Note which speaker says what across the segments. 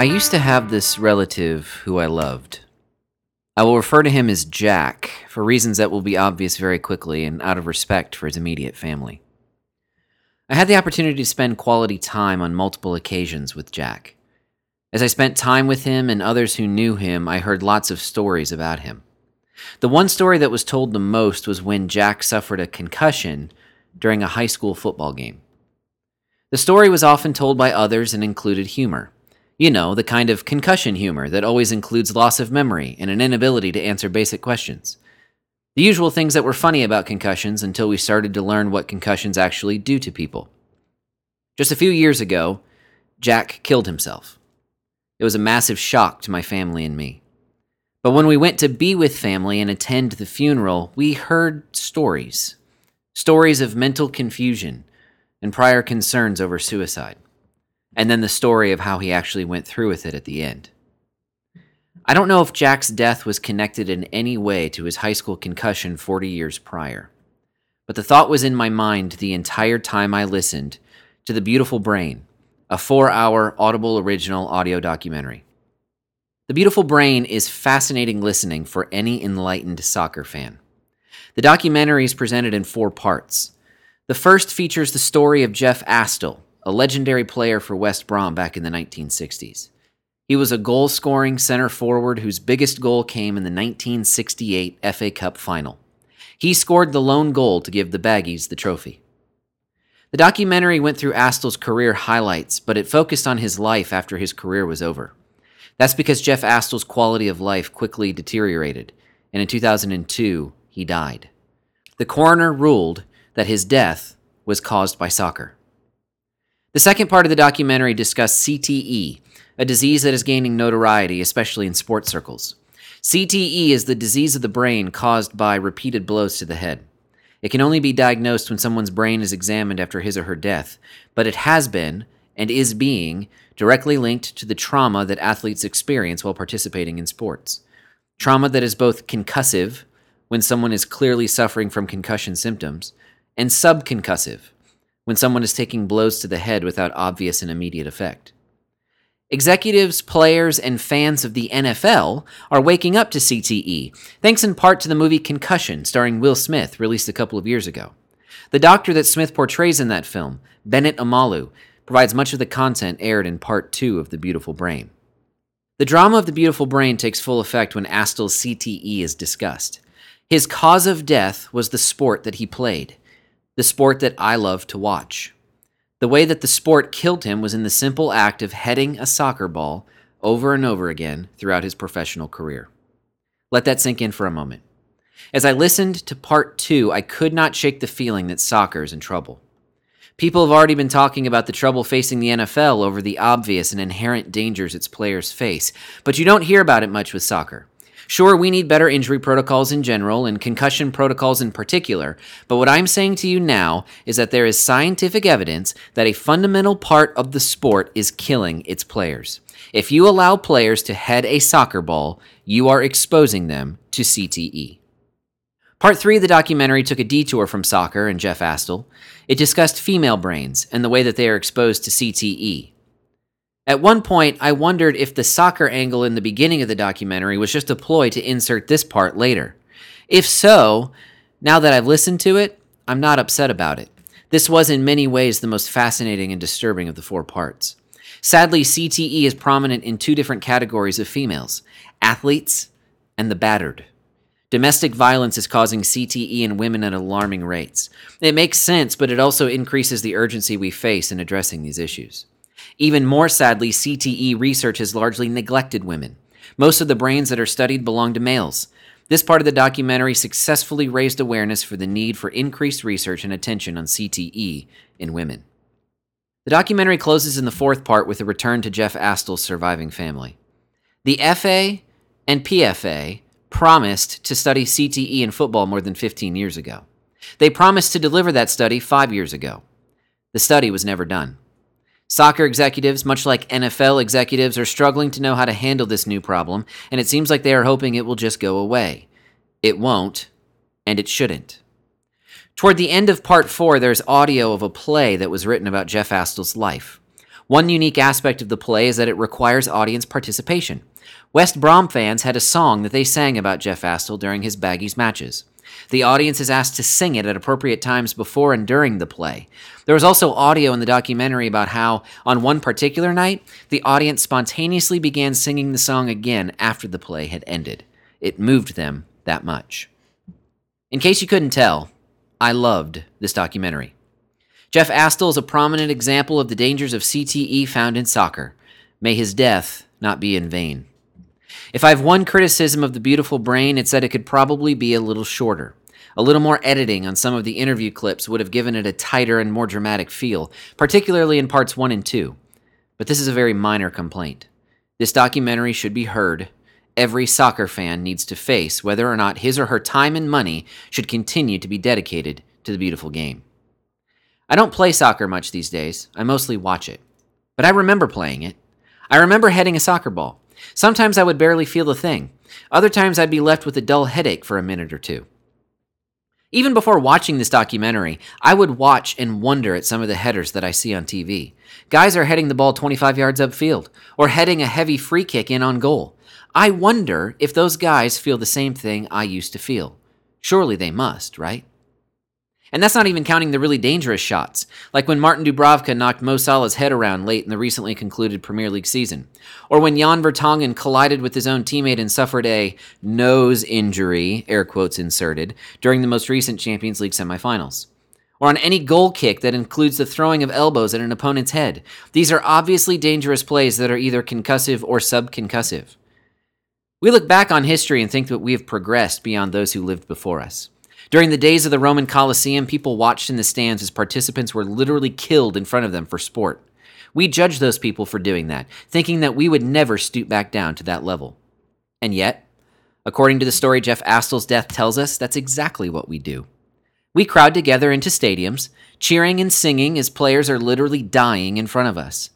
Speaker 1: I used to have this relative who I loved. I will refer to him as Jack for reasons that will be obvious very quickly and out of respect for his immediate family. I had the opportunity to spend quality time on multiple occasions with Jack. As I spent time with him and others who knew him, I heard lots of stories about him. The one story that was told the most was when Jack suffered a concussion during a high school football game. The story was often told by others and included humor. You know, the kind of concussion humor that always includes loss of memory and an inability to answer basic questions. The usual things that were funny about concussions until we started to learn what concussions actually do to people. Just a few years ago, Jack killed himself. It was a massive shock to my family and me. But when we went to be with family and attend the funeral, we heard stories stories of mental confusion and prior concerns over suicide, and then the story of how he actually went through with it at the end. I don't know if Jack's death was connected in any way to his high school concussion 40 years prior, but the thought was in my mind the entire time I listened to The Beautiful Brain, a four hour Audible original audio documentary. The Beautiful Brain is fascinating listening for any enlightened soccer fan. The documentary is presented in four parts. The first features the story of Jeff Astle, a legendary player for West Brom back in the 1960s. He was a goal scoring center forward whose biggest goal came in the 1968 FA Cup final. He scored the lone goal to give the Baggies the trophy. The documentary went through Astle's career highlights, but it focused on his life after his career was over. That's because Jeff Astle's quality of life quickly deteriorated, and in 2002, he died. The coroner ruled that his death was caused by soccer. The second part of the documentary discussed CTE, a disease that is gaining notoriety, especially in sports circles. CTE is the disease of the brain caused by repeated blows to the head. It can only be diagnosed when someone's brain is examined after his or her death, but it has been, and is being, directly linked to the trauma that athletes experience while participating in sports. Trauma that is both concussive, when someone is clearly suffering from concussion symptoms, and subconcussive, when someone is taking blows to the head without obvious and immediate effect. Executives, players, and fans of the NFL are waking up to CTE, thanks in part to the movie Concussion, starring Will Smith, released a couple of years ago. The doctor that Smith portrays in that film, Bennett Omalu, provides much of the content aired in part two of The Beautiful Brain. The drama of The Beautiful Brain takes full effect when Astle's CTE is discussed. His cause of death was the sport that he played, the sport that I love to watch. The way that the sport killed him was in the simple act of heading a soccer ball over and over again throughout his professional career. Let that sink in for a moment. As I listened to part two, I could not shake the feeling that soccer is in trouble. People have already been talking about the trouble facing the NFL over the obvious and inherent dangers its players face, but you don't hear about it much with soccer. Sure, we need better injury protocols in general and concussion protocols in particular, but what I'm saying to you now is that there is scientific evidence that a fundamental part of the sport is killing its players. If you allow players to head a soccer ball, you are exposing them to CTE. Part three of the documentary took a detour from soccer and Jeff Astle. It discussed female brains and the way that they are exposed to CTE. At one point, I wondered if the soccer angle in the beginning of the documentary was just a ploy to insert this part later. If so, now that I've listened to it, I'm not upset about it. This was in many ways the most fascinating and disturbing of the four parts. Sadly, CTE is prominent in two different categories of females athletes and the battered. Domestic violence is causing CTE in women at alarming rates. It makes sense, but it also increases the urgency we face in addressing these issues. Even more sadly, CTE research has largely neglected women. Most of the brains that are studied belong to males. This part of the documentary successfully raised awareness for the need for increased research and attention on CTE in women. The documentary closes in the fourth part with a return to Jeff Astle's surviving family. The FA and PFA promised to study CTE in football more than 15 years ago. They promised to deliver that study five years ago. The study was never done. Soccer executives, much like NFL executives, are struggling to know how to handle this new problem, and it seems like they are hoping it will just go away. It won't, and it shouldn't. Toward the end of part four, there's audio of a play that was written about Jeff Astle's life. One unique aspect of the play is that it requires audience participation. West Brom fans had a song that they sang about Jeff Astle during his Baggies matches. The audience is asked to sing it at appropriate times before and during the play. There was also audio in the documentary about how, on one particular night, the audience spontaneously began singing the song again after the play had ended. It moved them that much. In case you couldn't tell, I loved this documentary. Jeff Astle is a prominent example of the dangers of CTE found in soccer. May his death not be in vain. If I have one criticism of the beautiful brain, it's that it could probably be a little shorter. A little more editing on some of the interview clips would have given it a tighter and more dramatic feel, particularly in parts 1 and 2. But this is a very minor complaint. This documentary should be heard. Every soccer fan needs to face whether or not his or her time and money should continue to be dedicated to the beautiful game. I don't play soccer much these days, I mostly watch it. But I remember playing it. I remember heading a soccer ball. Sometimes I would barely feel the thing. Other times I'd be left with a dull headache for a minute or two. Even before watching this documentary, I would watch and wonder at some of the headers that I see on TV. Guys are heading the ball 25 yards upfield, or heading a heavy free kick in on goal. I wonder if those guys feel the same thing I used to feel. Surely they must, right? And that's not even counting the really dangerous shots, like when Martin Dubravka knocked Mo Salah's head around late in the recently concluded Premier League season, or when Jan Vertonghen collided with his own teammate and suffered a nose injury, air quotes inserted, during the most recent Champions League semifinals. Or on any goal kick that includes the throwing of elbows at an opponent's head. These are obviously dangerous plays that are either concussive or subconcussive. We look back on history and think that we have progressed beyond those who lived before us. During the days of the Roman Colosseum, people watched in the stands as participants were literally killed in front of them for sport. We judge those people for doing that, thinking that we would never stoop back down to that level. And yet, according to the story Jeff Astle's death tells us, that's exactly what we do. We crowd together into stadiums, cheering and singing as players are literally dying in front of us.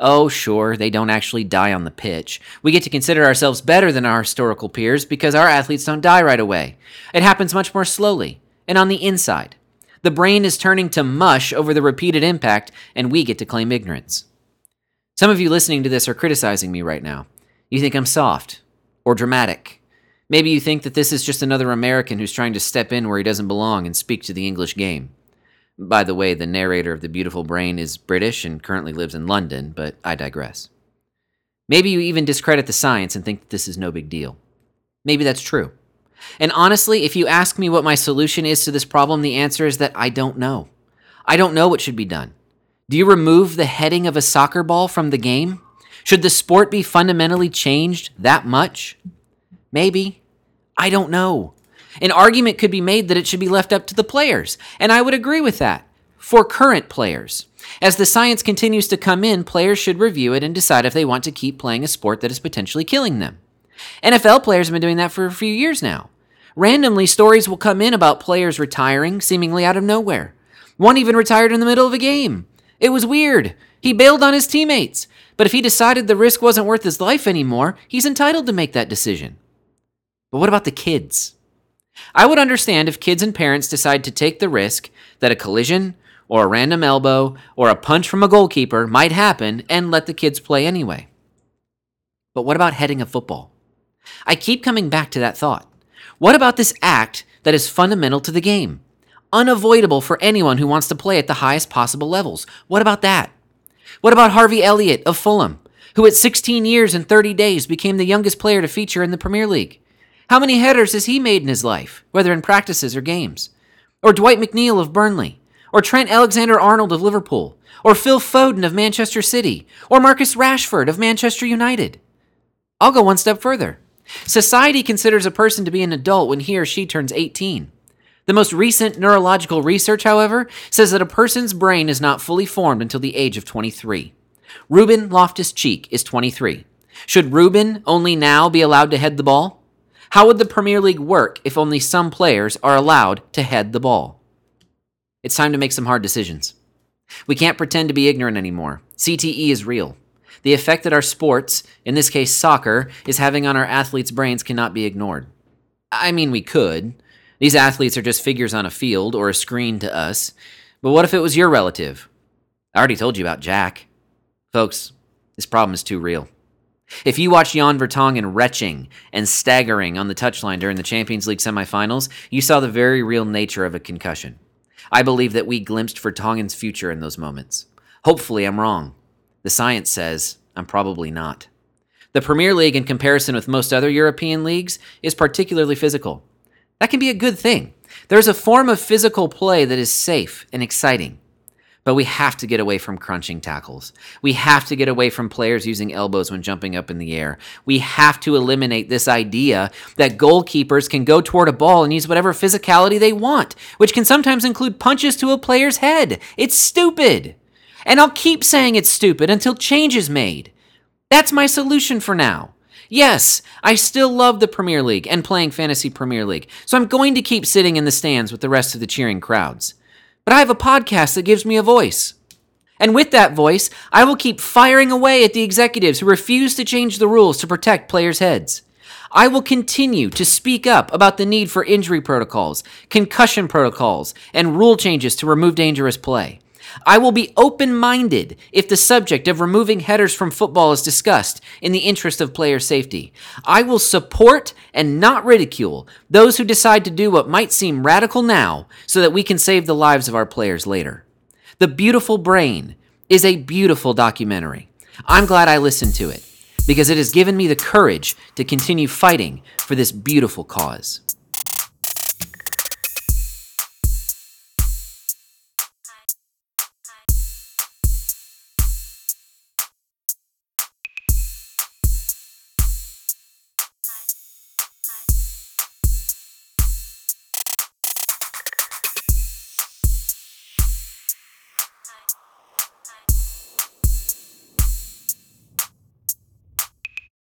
Speaker 1: Oh, sure, they don't actually die on the pitch. We get to consider ourselves better than our historical peers because our athletes don't die right away. It happens much more slowly and on the inside. The brain is turning to mush over the repeated impact, and we get to claim ignorance. Some of you listening to this are criticizing me right now. You think I'm soft or dramatic. Maybe you think that this is just another American who's trying to step in where he doesn't belong and speak to the English game. By the way, the narrator of The Beautiful Brain is British and currently lives in London, but I digress. Maybe you even discredit the science and think that this is no big deal. Maybe that's true. And honestly, if you ask me what my solution is to this problem, the answer is that I don't know. I don't know what should be done. Do you remove the heading of a soccer ball from the game? Should the sport be fundamentally changed that much? Maybe. I don't know. An argument could be made that it should be left up to the players, and I would agree with that. For current players. As the science continues to come in, players should review it and decide if they want to keep playing a sport that is potentially killing them. NFL players have been doing that for a few years now. Randomly, stories will come in about players retiring seemingly out of nowhere. One even retired in the middle of a game. It was weird. He bailed on his teammates. But if he decided the risk wasn't worth his life anymore, he's entitled to make that decision. But what about the kids? I would understand if kids and parents decide to take the risk that a collision or a random elbow or a punch from a goalkeeper might happen and let the kids play anyway. But what about heading a football? I keep coming back to that thought. What about this act that is fundamental to the game? Unavoidable for anyone who wants to play at the highest possible levels. What about that? What about Harvey Elliott of Fulham, who at 16 years and 30 days became the youngest player to feature in the Premier League? How many headers has he made in his life, whether in practices or games? Or Dwight McNeil of Burnley? Or Trent Alexander Arnold of Liverpool? Or Phil Foden of Manchester City? Or Marcus Rashford of Manchester United? I'll go one step further. Society considers a person to be an adult when he or she turns 18. The most recent neurological research, however, says that a person's brain is not fully formed until the age of 23. Ruben Loftus Cheek is 23. Should Ruben only now be allowed to head the ball? How would the Premier League work if only some players are allowed to head the ball? It's time to make some hard decisions. We can't pretend to be ignorant anymore. CTE is real. The effect that our sports, in this case soccer, is having on our athletes' brains cannot be ignored. I mean, we could. These athletes are just figures on a field or a screen to us. But what if it was your relative? I already told you about Jack. Folks, this problem is too real. If you watched Jan Vertonghen retching and staggering on the touchline during the Champions League semifinals, you saw the very real nature of a concussion. I believe that we glimpsed Vertonghen's future in those moments. Hopefully, I'm wrong. The science says I'm probably not. The Premier League, in comparison with most other European leagues, is particularly physical. That can be a good thing. There's a form of physical play that is safe and exciting. But we have to get away from crunching tackles. We have to get away from players using elbows when jumping up in the air. We have to eliminate this idea that goalkeepers can go toward a ball and use whatever physicality they want, which can sometimes include punches to a player's head. It's stupid. And I'll keep saying it's stupid until change is made. That's my solution for now. Yes, I still love the Premier League and playing Fantasy Premier League, so I'm going to keep sitting in the stands with the rest of the cheering crowds. But I have a podcast that gives me a voice. And with that voice, I will keep firing away at the executives who refuse to change the rules to protect players' heads. I will continue to speak up about the need for injury protocols, concussion protocols, and rule changes to remove dangerous play. I will be open minded if the subject of removing headers from football is discussed in the interest of player safety. I will support and not ridicule those who decide to do what might seem radical now so that we can save the lives of our players later. The Beautiful Brain is a beautiful documentary. I'm glad I listened to it because it has given me the courage to continue fighting for this beautiful cause.